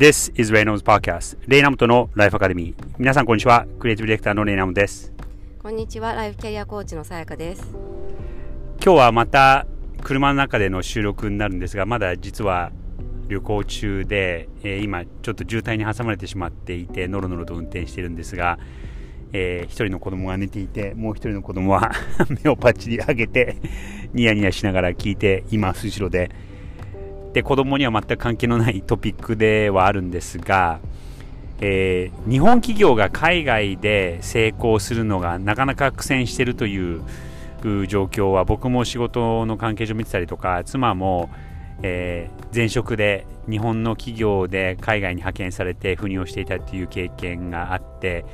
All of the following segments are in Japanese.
This is Reynolds Podcast. レイナムとのライフアカデミー皆さんこんにちは。クリエイティブディレクターのレイナムです。こんにちは。ライフキャリアコーチのさやかです。今日はまた車の中での収録になるんですがまだ実は旅行中で、えー、今ちょっと渋滞に挟まれてしまっていてノロノロと運転しているんですが、えー、一人の子供が寝ていてもう一人の子供は 目をパッチリ上げてニヤニヤしながら聞いています後ろでで子供には全く関係のないトピックではあるんですが、えー、日本企業が海外で成功するのがなかなか苦戦しているという状況は僕も仕事の関係上見てたりとか妻も、えー、前職で日本の企業で海外に派遣されて赴任をしていたという経験があって、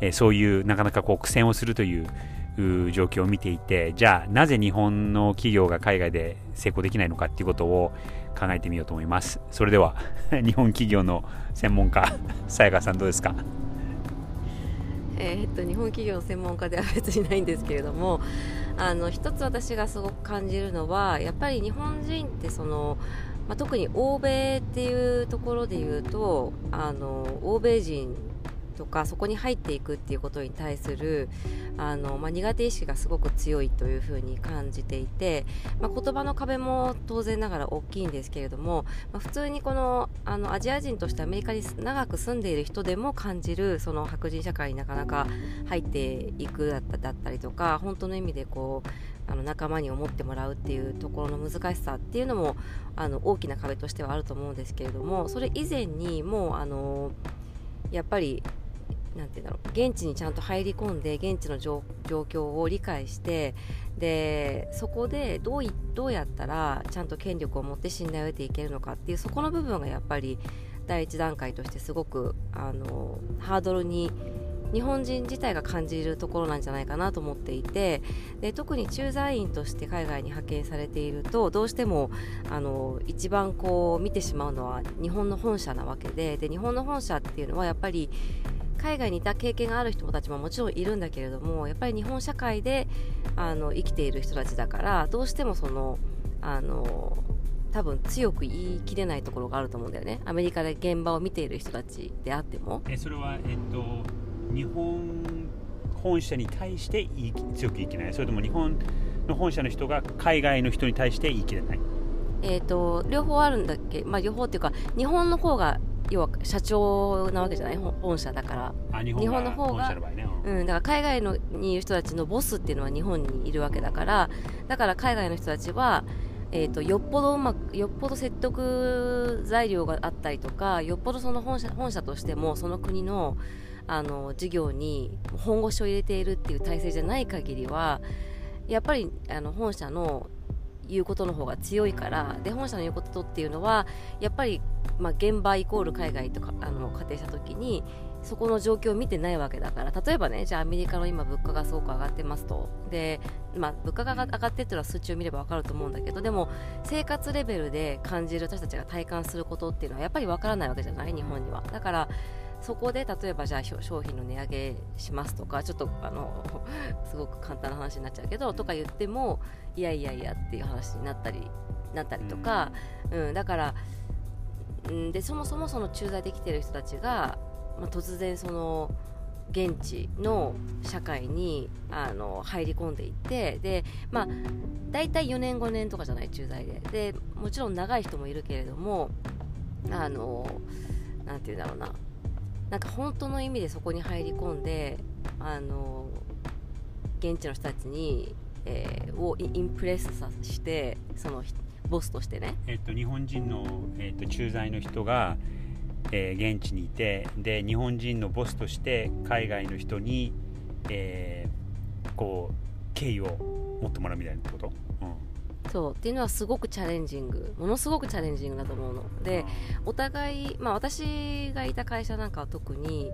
えー、そういうなかなかこう苦戦をするという状況を見ていてじゃあなぜ日本の企業が海外で成功できないのかっていうことを考えてみようと思います。それでは 日本企業の専門家 さやかさんどうですか？えー、っと日本企業の専門家では別にないんですけれどもあの一つ私がすごく感じるのはやっぱり日本人ってその、まあ、特に欧米っていうところで言うとあの欧米人とかそこに入っていくっていうことに対するあの、まあ、苦手意識がすごく強いというふうに感じていて、まあ、言葉の壁も当然ながら大きいんですけれども、まあ、普通にこのあのアジア人としてアメリカに長く住んでいる人でも感じるその白人社会になかなか入っていくだったりとか本当の意味でこうあの仲間に思ってもらうっていうところの難しさっていうのもあの大きな壁としてはあると思うんですけれどもそれ以前にもうあのやっぱりなんて言うんだろう現地にちゃんと入り込んで現地の状況を理解してでそこでどういどうやったらちゃんと権力を持って信頼を得ていけるのかっていうそこの部分がやっぱり第一段階としてすごくあのハードルに日本人自体が感じるところなんじゃないかなと思っていてで特に駐在員として海外に派遣されているとどうしてもあの一番こう見てしまうのは日本の本社なわけでで日本の本社っていうのはやっぱり海外にいた経験がある人たちももちろんいるんだけれどもやっぱり日本社会であの生きている人たちだからどうしてもそのあの多分強く言い切れないところがあると思うんだよね。アメリカで現場を見ている人たちであっても。えそれはえっと日本本社に対して言い強く言い切れない？それとも日本の本社の人が海外の人に対して言い切れない？えーと、両方あるんだっけ、まあ、両方っていうか日本の方が要は社長なわけじゃない？本社だから。日本の方が、ね、うん、だから海外のにいる人たちのボスっていうのは日本にいるわけだから。だから海外の人たちは、えーと、よっぽどうまくよっぽど説得材料があったりとかよっぽどその本社本社としてもその国のあの事業に本腰を入れているっていう体制じゃない限りはやっぱりあの本社の言うことの方が強いからで本社の言うことっていうのはやっぱり、まあ、現場イコール海外とかあの仮定した時にそこの状況を見てないわけだから例えばねじゃあアメリカの今物価がすごく上がってますと。で、まあ、物価が上がってっていうのは数値を見れば分かると思うんだけどでも生活レベルで感じる私たちが体感することっていうのはやっぱり分からないわけじゃない？日本には。だからそこで例えばじゃあ商品の値上げしますとかちょっとあの すごく簡単な話になっちゃうけどとか言ってもいやいやいやっていう話になったりなったりとか、うん、だから、うん、でそもそもその駐在できてる人たちが、まあ、突然その現地の社会にあの入り込んでいってで、まあ、大体4年5年とかじゃない駐在で。でもちろん長い人もいるけれどもあのなんて言うんだろうななんか本当の意味でそこに入り込んであの現地の人たちに、えー、をインプレッスさしてそのボスとしてね、えっと、日本人の、えっと、駐在の人が、えー、現地にいてで日本人のボスとして海外の人に、えー、こう敬意を持ってもらうみたいなこと、うん。そうっていうのはすごくチャレンジング。ものすごくチャレンジングだと思うの。でお互い、まあ、私がいた会社なんかは特に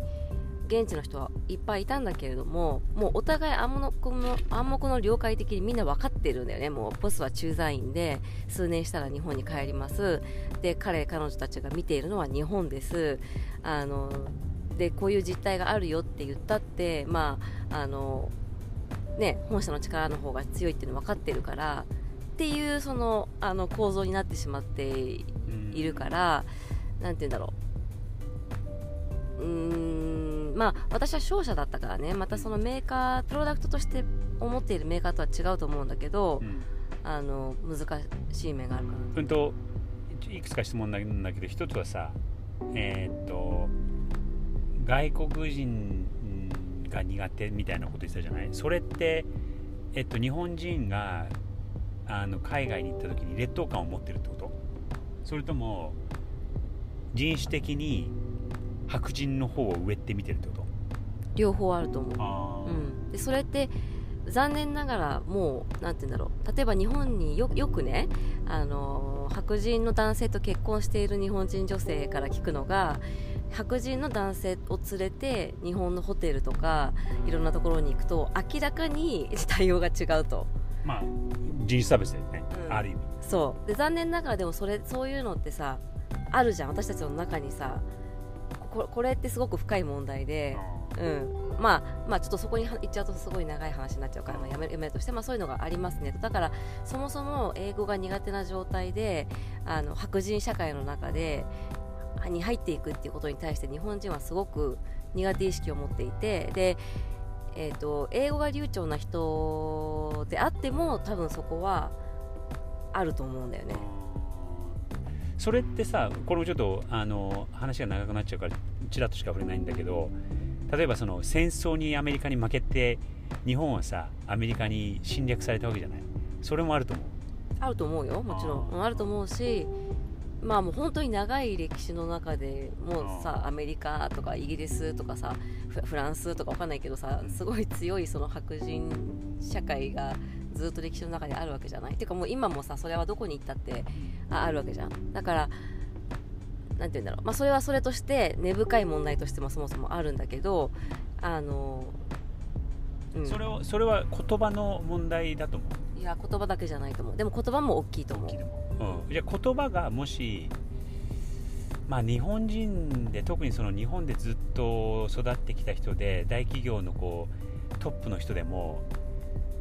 現地の人はいっぱいいたんだけれどももうお互い暗黙の暗黙の了解的にみんな分かってるんだよね。もうボスは駐在員で数年したら日本に帰ります。で彼彼女たちが見ているのは日本です。あのでこういう実態があるよって言ったってまああのね本社の力の方が強いっていうの分かってるからっていうそのあの構造になってしまっているから、うん、て言うんだろう。ーんまあ私は商社だったからねまたそのメーカープロダクトとして思っているメーカーとは違うと思うんだけど、うん。あの難しい面があるかなうんといくつか質問なんだけど一つはさえーっと外国人が苦手みたいなこと言ってたじゃない？それって、えっと、日本人があの海外に行った時に劣等感を持ってるってこと？それとも人種的に白人の方を上って見てるってこと？両方あると思う。あうん、でそれって残念ながらもうなんて言うんだろう。例えば日本によよくねあの白人の男性と結婚している日本人女性から聞くのが白人の男性を連れて日本のホテルとかいろんなところに行くと明らかに対応が違うとまあ人種差別だよね、うん。ある意味。そう。で残念ながらでもそれそういうのってさあるじゃん。私たちの中にさここれってすごく深い問題で、うん、まあまあちょっとそこには行っちゃうとすごい長い話になっちゃうから、まあ、やめるやめるとして、まあ、そういうのがありますねだからそもそも英語が苦手な状態であの白人社会の中でに入っていくっていうことに対して日本人はすごく苦手意識を持っていてで、えー、と英語が流暢な人であっても多分そこはあると思うんだよね。それってさこれもちょっとあの話が長くなっちゃうからちらっとしか触れないんだけど例えばその戦争にアメリカに負けて日本はさアメリカに侵略されたわけじゃない？それもあると思う？あると思うよもちろん。あうんあると思うしまあもう本当に長い歴史の中でもうさアメリカとかイギリスとかさフフランスとかわかんないけどさすごい強いその白人社会がずっと歴史の中であるわけじゃない？っていうかもう今もさそれはどこに行ったってああるわけじゃん。だからなんて言うんだろう、まあ、それはそれとして根深い問題としてもそもそもあるんだけどあの、うん、それをそれは言葉の問題だと思う？いや言葉だけじゃないと思う。でも言葉も大きいと思う。大きいと思う、うん、じゃあ言葉がもしまあ日本人で特にその日本でずっと育ってきた人で大企業のこうトップの人でも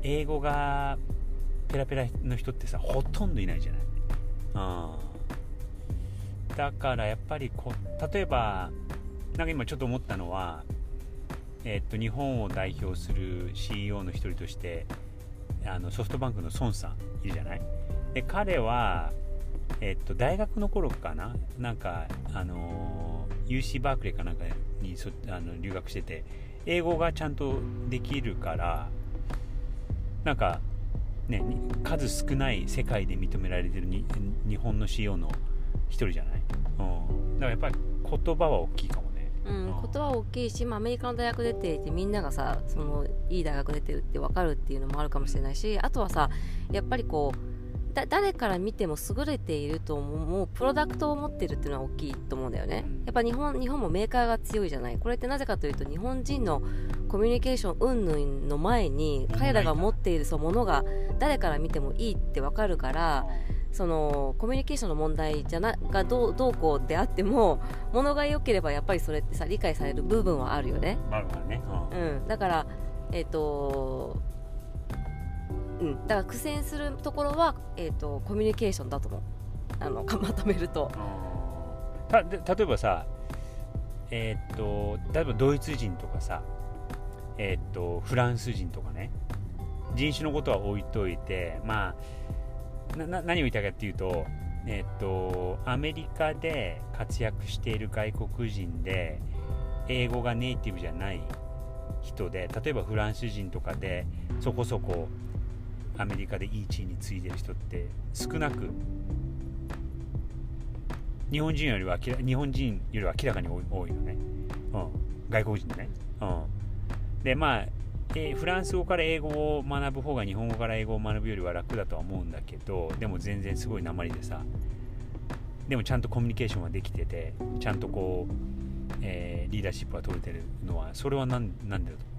英語がペラペラの人ってさほとんどいないじゃない、うん、だからやっぱりこ例えばなんか今ちょっと思ったのはえっと日本を代表する CEO の一人としてあのソフトバンクの孫さんいるじゃない？で彼は、えっと、大学の頃かな？なんか、あの UC バークレーかなんかにそあの留学してて英語がちゃんとできるからなんかね数少ない世界で認められてるに日本の CEO の一人じゃない、うん、だからやっぱり言葉は大きいかも。うん、ことは大きいし、まあ、アメリカの大学出ていてみんながさそのいい大学出てるって分かるっていうのもあるかもしれないしあとはさやっぱりこうだ誰から見ても優れていると思うプロダクトを持ってるっていうのは大きいと思うんだよね。やっぱ日本日本もメーカーが強いじゃない。これってなぜかというと日本人のコミュニケーション云々の前に彼らが持っているそうものが誰から見てもいいって分かるからそのコミュニケーションの問題じゃながどうどうこうであっても物が良ければやっぱりそれってさ理解される部分はあるよね、あるからね、うん。うん、だからえっ、とうん。だから苦戦するところは、えー、とコミュニケーションだと思う。あのか まとめると。たで例えばさえーっと例えばドイツ人とかさえーっとフランス人とかね。人種のことは置いといてまあ何を言いたいかっていうとえっとアメリカで活躍している外国人で英語がネイティブじゃない人で例えばフランス人とかでそこそこアメリカでいい地位についてる人って少なく日本人よりは日本人よりは明らかに多い多いよね、うん、外国人でね、うん、でまあ、えーフランス語から英語を学ぶ方が日本語から英語を学ぶよりは楽だとは思うんだけどでも全然すごい鉛でさでもちゃんとコミュニケーションはできててちゃんとこう、えーリーダーシップが取れてるのはそれは何なんでだと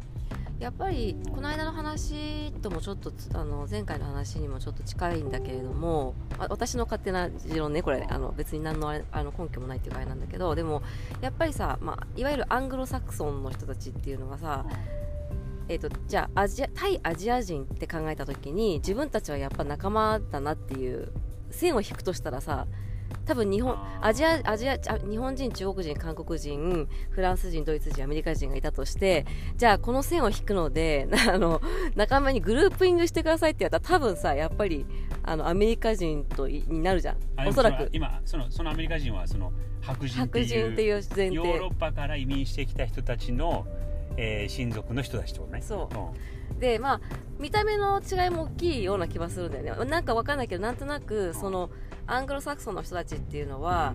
やっぱりこの間の話ともちょっとあの前回の話にもちょっと近いんだけれども私の勝手な持論ねこれあの別に何のあれあの根拠もないっていうかあれなんだけどでもやっぱりさ、まあ、いわゆるアングロサクソンの人たちっていうのはさ、えー、とじゃあアジア対アジア人って考えた時に自分たちはやっぱ仲間だなっていう線を引くとしたらさ多分日本アジアアジアあ日本人中国人韓国人フランス人ドイツ人アメリカ人がいたとしてじゃあこの線を引くので あの仲間にグループイングしてくださいって言ったら多分さやっぱりあのアメリカ人といになるじゃん。おそらく。今そのそのアメリカ人はその白人って白人っていういう前ヨーロ提ッパから移民してきた人たちの、えー親族の人たちってことね。そう。でまあ見た目の違いも大きいような気はするんだよね。なんかわかんないけどなんとなくそのアングロサクソンの人たちっていうのは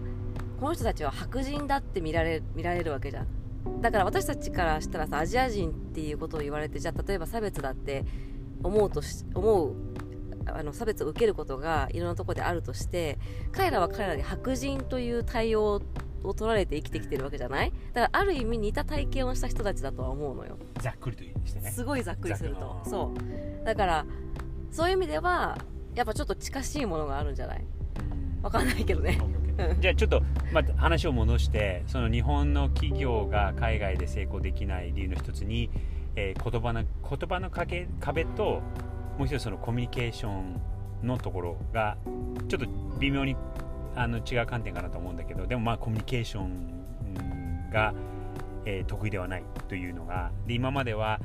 この人たちは白人だって見られ見られるわけじゃん。だから私たちからしたらさアジア人っていうことを言われてじゃあ例えば差別だって思うとし思うあの差別を受けることがいろんなところであるとして彼らは彼らで白人という対応を取られて生きてきてるわけじゃない？だからある意味似た体験をした人たちだとは思うのよ。ざっくりとしてね。すごいざっくりすると。そう。だからそういう意味ではやっぱちょっと近しいものがあるんじゃない？わかんないけどね。じゃあちをまた話を戻してその日本の企業が海外で成功できない理由の一つに、えー言葉の言葉の壁壁ともう一つそのコミュニケーションのところがちょっと微妙にあの違う観点かなと思うんだけどでもまあコミュニケーションうんが、えー得意ではないというのがで今までは、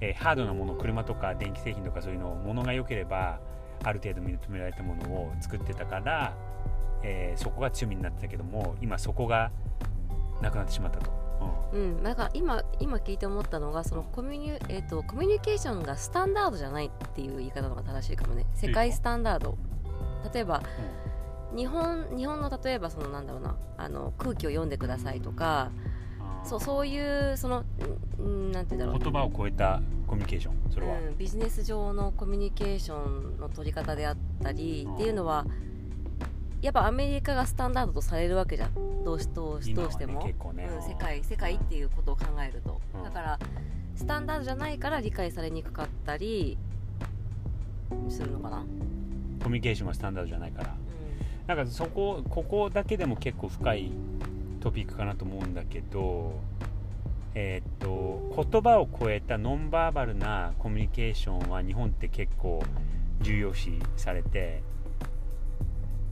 えーハードなもの車とか電気製品とかそういうのものが良ければある程度認められたものを作ってたから、えーそこが強みになってたけども今そこがなくなってしまったと、うん、なんか今今聞いて思ったのがそのコミュニ,、えー、とコミュニケーションがスタンダードじゃないっていう言い方の方が正しいかもね。世界スタンダード。例えば日本日本の例えばそのなんだろうなあの空気を読んでくださいとかうんそうそういうそのなんて言うんだろう。言葉を超えたコミュニケーションそれは、うん、ビジネス上のコミュニケーションの取り方であったりうんっていうのはやっぱアメリカがスタンダードとされるわけじゃん。どうしどうしどうしても、結構ね。うん、世界世界っていうことを考えると、うん。だからスタンダードじゃないから理解されにくかったりするのかな、コミュニケーションがスタンダードじゃないから。うなんかそこここだけでも結構深いトピックかなと思うんだけどえーっと言葉を超えたノンバーバルなコミュニケーションは日本って結構重要視されて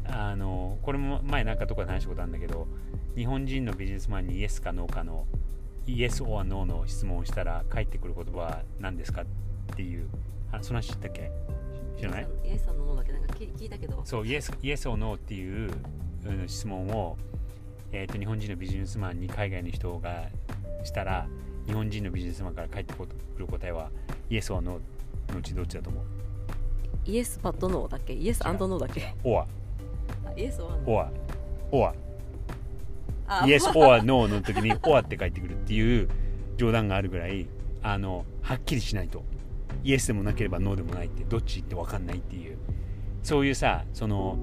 あのこれも前なんかどこで話したことあるんだけど日本人のビジネスマンにイエスかノーかのイエス or ノーの質問をしたら返ってくる言葉は何ですかっていうあその話知ったっけ？知らない？ん、イエスさんのものだけなんか聞聞いたけど。そうイエスイエス or no っていううん質問を、えー、と日本人のビジネスマンに海外の人がしたら日本人のビジネスマンから返ってくる答えはイエス or no のうちどっちだと思う？イエスバッドノーだっけ？イエスアンドノーだっけ or あイエスは or or あ。Yes or No の時に or って返ってくるっていう冗談があるぐらいあのはっきりしないと Yes でもなければ No でもないってどっちって分かんないっていう。そういうさその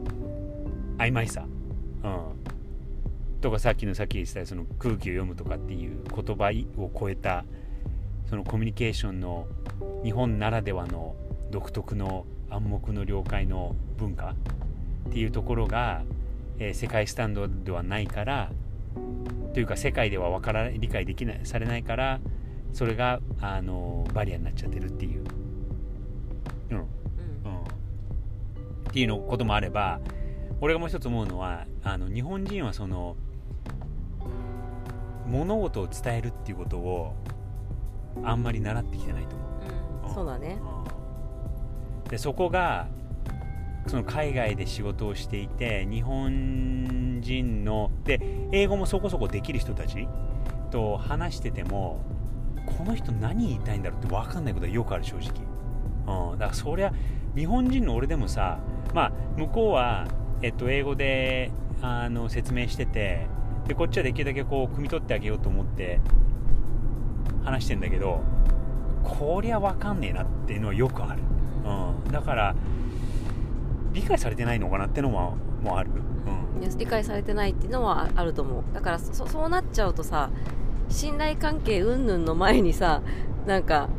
曖昧さ、うん、とかさっきのさっき言ってたその空気を読むとかっていう言葉を超えたそのコミュニケーションの日本ならではの独特の暗黙の了解の文化。っていうところが、えー世界スタンドではないからというか世界では分から理解できないされないからそれがあのバリアになっちゃってるっていう、うん。うん、うん。っていうのこともあれば俺がもう一つ思うのはあの日本人はその物事を伝えるっていうことをあんまり習ってきてないと思う。うん。そうだね。でそこがその海外で仕事をしていて日本人ので英語もそこそこできる人たちと話しててもこの人何言いたいんだろうって分かんないことがよくある正直、うん、だからそりゃ日本人の俺でもさまあ向こうは、えっと、英語であの説明しててでこっちはできるだけこう汲み取ってあげようと思って話してんだけどこりゃ分かんねえなっていうのはよくある、うん、だから理解されてないのかなってのももある、うん、理解されてないっていうのはあると思う。だからそうなっちゃうとさ信頼関係云々の前にさなんか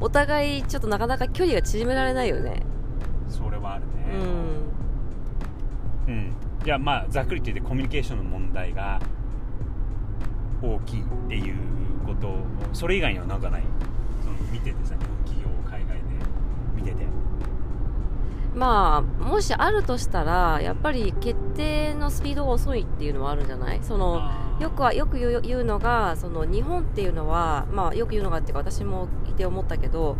お互いちょっとなかなか距離が縮められないよね。それはあるうん。ねうん、じゃあまあざっくりと言ってコミュニケーションの問題が大きいっていうことそれ以外にはなんかない？その見ててさ日本企業を海外で見てて。まあもしあるとしたらやっぱり決定のスピードが遅いっていうのはあるんじゃない？そのよくはよく言うのがその日本っていうのは、まあ、よく言うのがっていうか私もいて思ったけど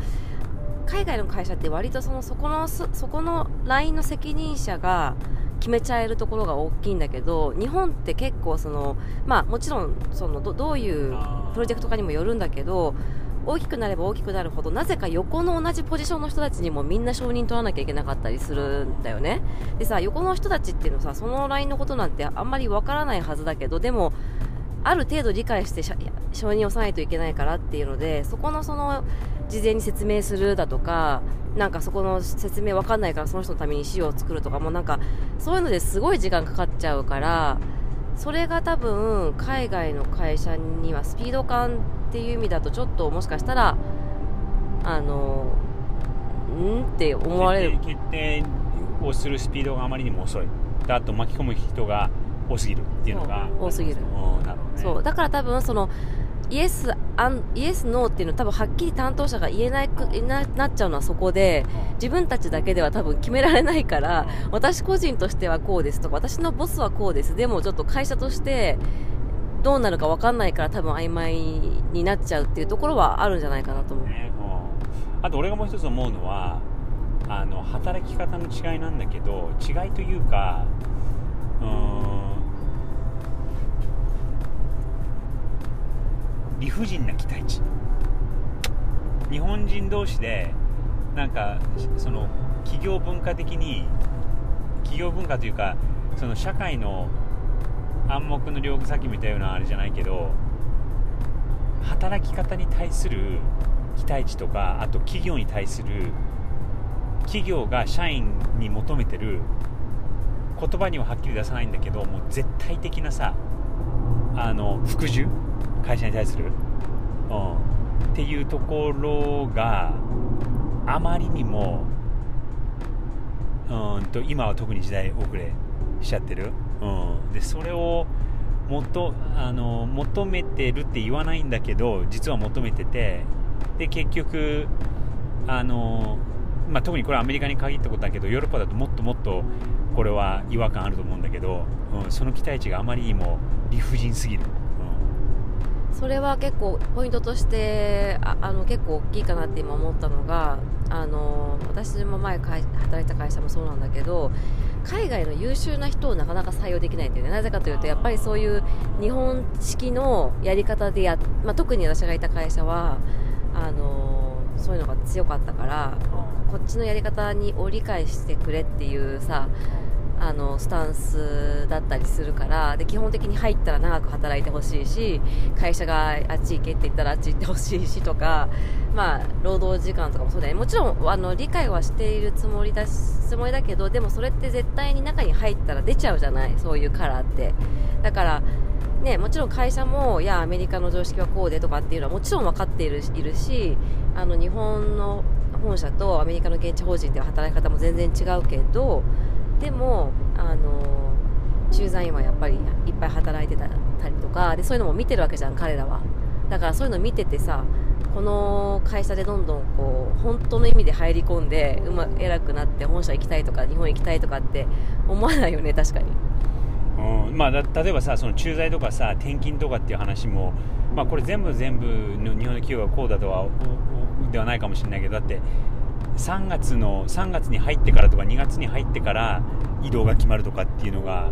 海外の会社って割とそのそこのそこの LINE の責任者が決めちゃえるところが大きいんだけど日本って結構その、まあ、もちろんそのどどういうプロジェクトかにもよるんだけど大きくなれば大きくなるほどなぜか横の同じポジションの人たちにもみんな承認取らなきゃいけなかったりするんだよね。でさ横の人たちっていうのさその LINE のことなんてあんまりわからないはずだけどでもある程度理解して承認をさないといけないからっていうのでそこのその事前に説明するだとかなんかそこの説明わかんないからその人のために資料を作るとかもなんかそういうのですごい時間かかっちゃうからそれが多分海外の会社にはスピード感っていう意味だとちょっともしかしたらあのんって思われる。決定をするスピードがあまりにも遅い。あと巻き込む人が多すぎるっていうのが多すぎる、そうだから多分そのイエスアンイエスノーっていうの多分はっきり担当者が言えないくななっちゃうのはそこで自分たちだけでは多分決められないから私個人としてはこうですとか私のボスはこうです。でもちょっと会社としてどうなるか分かんないから多分曖昧になっちゃうっていうところはあるんじゃないかなと思う、ね、あと俺がもう一つ思うのはあの働き方の違いなんだけど違いというかうん理不尽な期待値。日本人同士でなんかその企業文化的に企業文化というかその社会の暗黙の両さっきみたいなあれじゃないけど働き方に対する期待値とかあと企業に対する企業が社員に求めてる言葉にははっきり出さないんだけどもう絶対的なさあの服従会社に対する、うん、っていうところがあまりにもうんと今は特に時代遅れしちゃってる、でそれをもとあの求めてるって言わないんだけど実は求めててで結局あの、まあ、特にこれアメリカに限ったことだけどヨーロッパだともっともっとこれは違和感あると思うんだけど、うん、その期待値があまりにも理不尽すぎる。それは結構ポイントとしてああの結構大きいかなって今思ったのがあの私も前働いた会社もそうなんだけど海外の優秀な人をなかなか採用できないんだよね。なぜかというとやっぱりそういう日本式のやり方でや、まあ、特に私がいた会社はあのそういうのが強かったからこっちのやり方にを理解してくれっていうさあのスタンスだったりするからで基本的に入ったら長く働いてほしいし会社があっち行けって言ったらあっち行ってほしいしとか、まあ、労働時間とかもそうだよね。もちろんあの理解はしているつもりだつもりだけどでもそれって絶対に中に入ったら出ちゃうじゃない？そういうカラーって。だからね、もちろん会社もいやアメリカの常識はこうでとかっていうのはもちろん分かっているいるしあの日本の本社とアメリカの現地法人では働き方も全然違うけどでもあの駐在員はやっぱりいっぱい働いてたりとかでそういうのも見てるわけじゃん彼らはだからそういうの見ててさこの会社でどんどんこう本当の意味で入り込んでうま偉くなって本社行きたいとか日本行きたいとかって思わないよね確かに。うんまあ、例えばさその駐在とかさ転勤とかっていう話も、まあ、これ全部全部の日本の企業がこうだとはではないかもしれないけどだって3月の3月に入ってからとか2月に入ってから移動が決まるとかっていうのが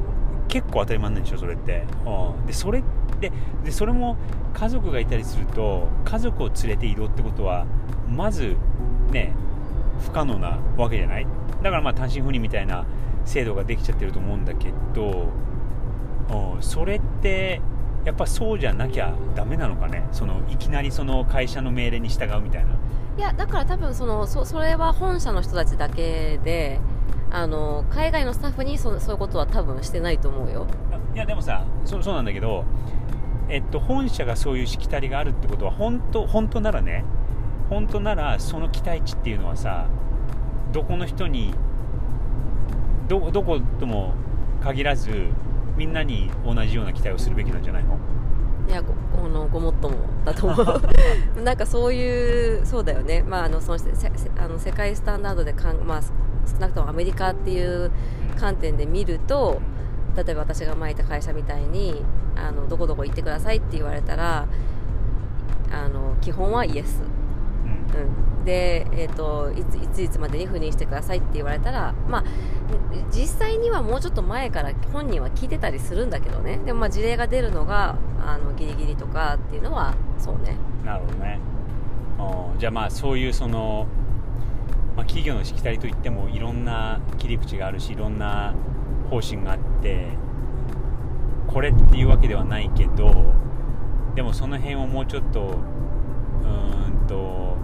結構当たり前なんでしょそれって、うん、でそれででそれも家族がいたりすると家族を連れて移動ってことはまずね不可能なわけじゃない？だからまあ単身赴任みたいな制度ができちゃってると思うんだけど、うん、それってやっぱそうじゃなきゃダメなのかね？そのいきなりその会社の命令に従うみたいな。いやだから多分そのそそれは本社の人たちだけであの海外のスタッフにそそういうことは多分してないと思うよ。いやでもさそそうなんだけどえっと本社がそういうしきたりがあるってことは本当本当ならね本当ならその期待値っていうのはさどこの人にどどことも限らずみんなに同じような期待をするべきなんじゃないの？いやごのごもっともだと思う。なんかそういうそうだよね、まあ、あのそのせあの世界スタンダードでかん、まあ、少なくともアメリカっていう観点で見ると例えば私が前いた会社みたいにあのどこどこ行ってくださいって言われたらあの基本はイエス、うん、で、えーと、いついついつまでに赴任してくださいって言われたら、まあ、実際にはもうちょっと前から本人は聞いてたりするんだけどね。でもまあ事例が出るのがあのギリギリとかっていうのはそうね。なるほどね。じゃあまあそういうその、まあ、企業のしきたりといってもいろんな切り口があるしいろんな方針があってこれっていうわけではないけどでもその辺をもうちょっとうんと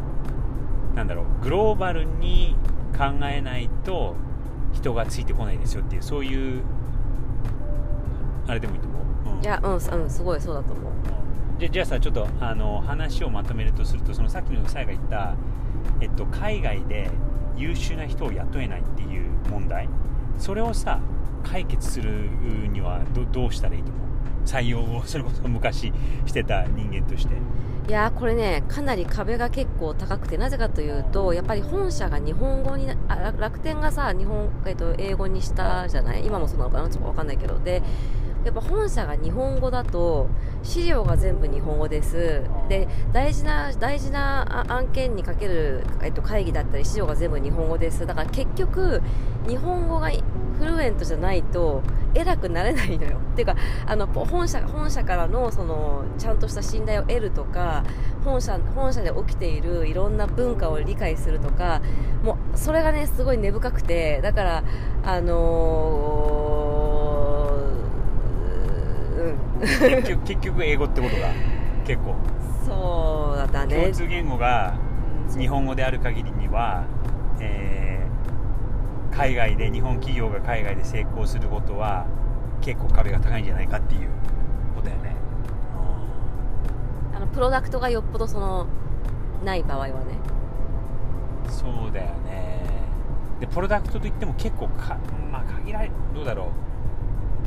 なんだろうグローバルに考えないと人がついてこないですよっていうそういうあれでもいいと思う、うん、いやうん、うん、すごいそうだと思う。じゃじゃあさちょっとあの話をまとめるとするとそのさっきのさやが言った、えっと、海外で優秀な人を雇えないっていう問題。それをさ解決するにはどどうしたらいいと思う？採用をそれこそ昔してた人間としていやこれねかなり壁が結構高くてなぜかというとやっぱり本社が日本語にあ楽天がさ日本、えっと、英語にしたじゃない？今もそうなのかな？ちょっとわかんないけど。でやっぱ本社が日本語だと資料が全部日本語です。で大事な大事な案件にかける、えっと、会議だったり資料が全部日本語です。だから結局日本語がフルエントじゃないと偉くなれないのよ。っていうかあの本社本社からのそのちゃんとした信頼を得るとか本社本社で起きているいろんな文化を理解するとかもうそれがねすごい根深くてだからあのー結局結局英語ってことが結構。そうだね。共通言語が日本語である限りには、えー、海外で日本企業が海外で成功することは結構壁が高いんじゃないかっていうことだよね。あのプロダクトがよっぽどそのない場合はね。そうだよね。でプロダクトといっても結構かまあ限られどうだろ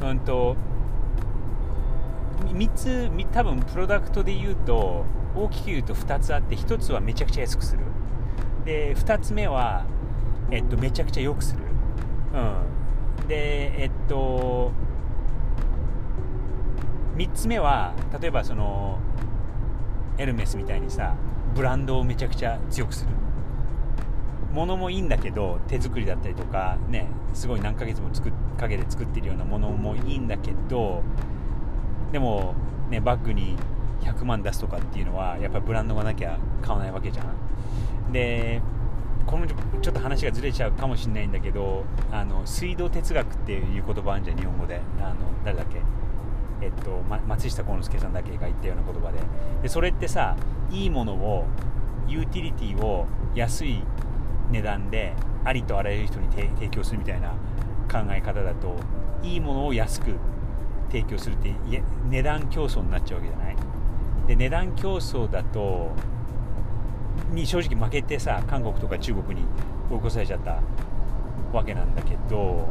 う。うんと3つ多分プロダクトで言うと大きく言うと2つあって1つはめちゃくちゃ安くする。で2つ目は、えっと、めちゃくちゃ良くする、うん、でえっと3つ目は例えばそのエルメスみたいにさブランドをめちゃくちゃ強くする。ものもいいんだけど手作りだったりとかねすごい何ヶ月も作かけて作ってるようなものもいいんだけどでも、ね、バッグに100万出すとかっていうのはやっぱりブランドがなきゃ買わないわけじゃん。でこのちょっと話がずれちゃうかもしれないんだけどあの水道哲学っていう言葉あるじゃん日本語で。あの誰だっけ？えっと、ま、松下幸之助さんだけが言ったような言葉で。でそれってさいいものをユーティリティを安い値段でありとあらゆる人に提供するみたいな考え方だといいものを安く提供するって値段競争になっちゃうわけじゃない。で値段競争だとに正直負けてさ韓国とか中国に追い越されちゃったわけなんだけど、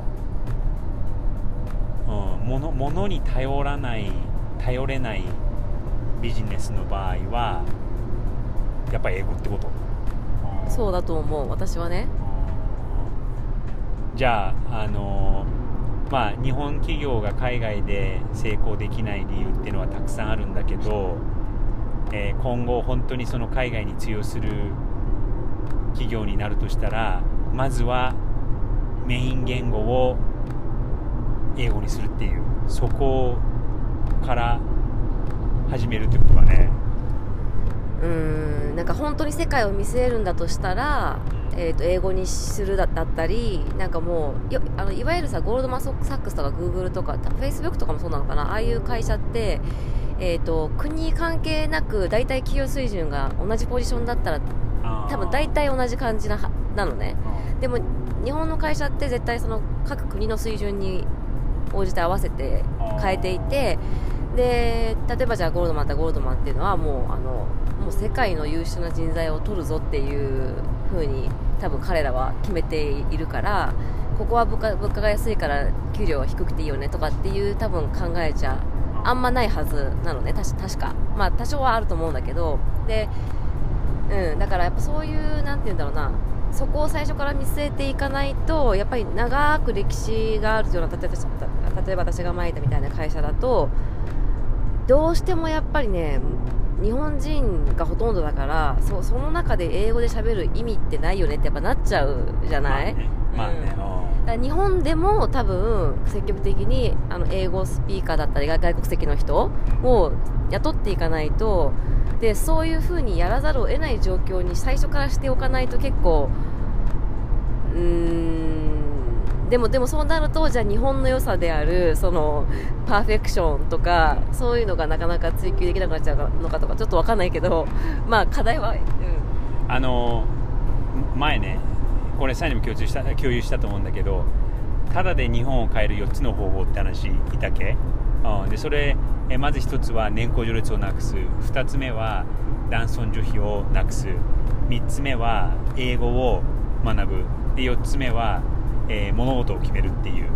うん、物物に頼らない頼れないビジネスの場合はやっぱり英語ってこと。そうだと思う私はね。じゃああのーまあ、日本企業が海外で成功できない理由っていうのはたくさんあるんだけど、えー、今後本当にその海外に通用する企業になるとしたらまずはメイン言語を英語にするっていうそこから始めるってことがね。うんなんか本当に世界を見据えるんだとしたらえー、と英語にするだったりなんかもうよあのいわゆるさゴールドマン・サックスとかグーグルとかフェイスブックとかもそうなのかな？ああいう会社って、えーと、国関係なく大体企業水準が同じポジションだったら多分大体同じ感じななのね。でも日本の会社って絶対その各国の水準に応じて合わせて変えていてで例えばじゃあゴールドマンだゴールドマンっていうのはもうあのもう世界の優秀な人材を取るぞっていう風に多分彼らは決めているからここは物価物価が安いから給料は低くていいよねとかっていう多分考えちゃあんまないはずなのね。確か。まあ多少はあると思うんだけど。でうん、だからやっぱそういうなんて言うんだろうな。そこを最初から見据えていかないとやっぱり長く歴史があるような例えば例えば私が前いたみたいな会社だとどうしてもやっぱりね日本人がほとんどだからそその中で英語で喋る意味ってないよねってやっぱなっちゃうじゃない、まあね。まあね、日本でも多分積極的にあの英語スピーカーだったり外国籍の人を雇っていかないとでそういうふうにやらざるを得ない状況に最初からしておかないと結構うーんでもでもそうなるとじゃあ日本の良さであるそのパーフェクションとかそういうのがなかなか追求できなくなっちゃうのかとかちょっと分かんないけどまあ課題は、うん、あの前ねこれサイにも共有した共有したと思うんだけどただで日本を変える4つの方法って話いたっけ、うん、でそれえまず1つは年功序列をなくす。2つ目は男尊女卑をなくす。3つ目は英語を学ぶ。で4つ目は、えー、物事を決めるっていう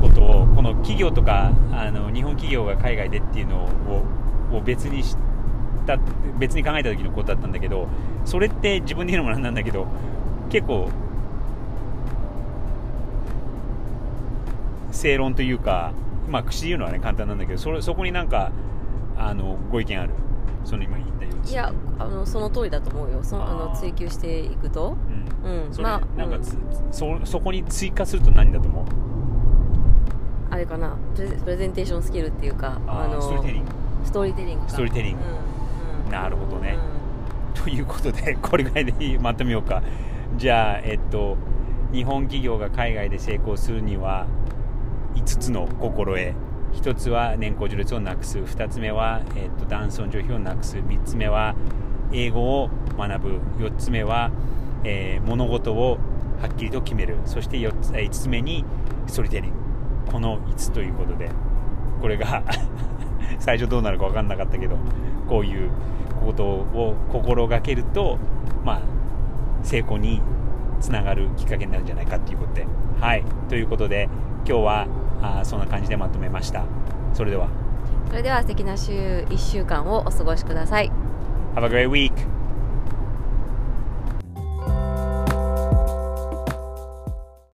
ことをこの企業とかあの日本企業が海外でっていうのをを別にした別に考えた時のことだったんだけどそれって自分で言うのもなんなんだけど結構正論というかまあ口で言うのはね簡単なんだけどそれそこになんかあのご意見ある？その今言ったように。いやあのその通りだと思うよ。そあの追求していくとうん、うん、それ、まあ、なんか、うん、そそこに追加すると何だと思う？あれかな。プレプレゼンテーションスキルっていうかあのストーリーテリング。ストーリーテリングストーリーテリング、うん、なるほどね、ということで これぐらいでまとめようか。じゃあえっと日本企業が海外で成功するには5つの心得。1つは年功序列をなくす。2つ目は、えーと、男尊女卑をなくす。3つ目は英語を学ぶ。4つ目は、えー、物事をはっきりと決める。そして4つ5つ目にストーリーテリング。この5つということでこれが 最初どうなるか分かんなかったけどこういうことを心がけるとまあ成功につながるきっかけになるんじゃないかということで。はい。ということで今日はあそんな感じでまとめました。それでは。それでは素敵な週1週間をお過ごしください。Have a great week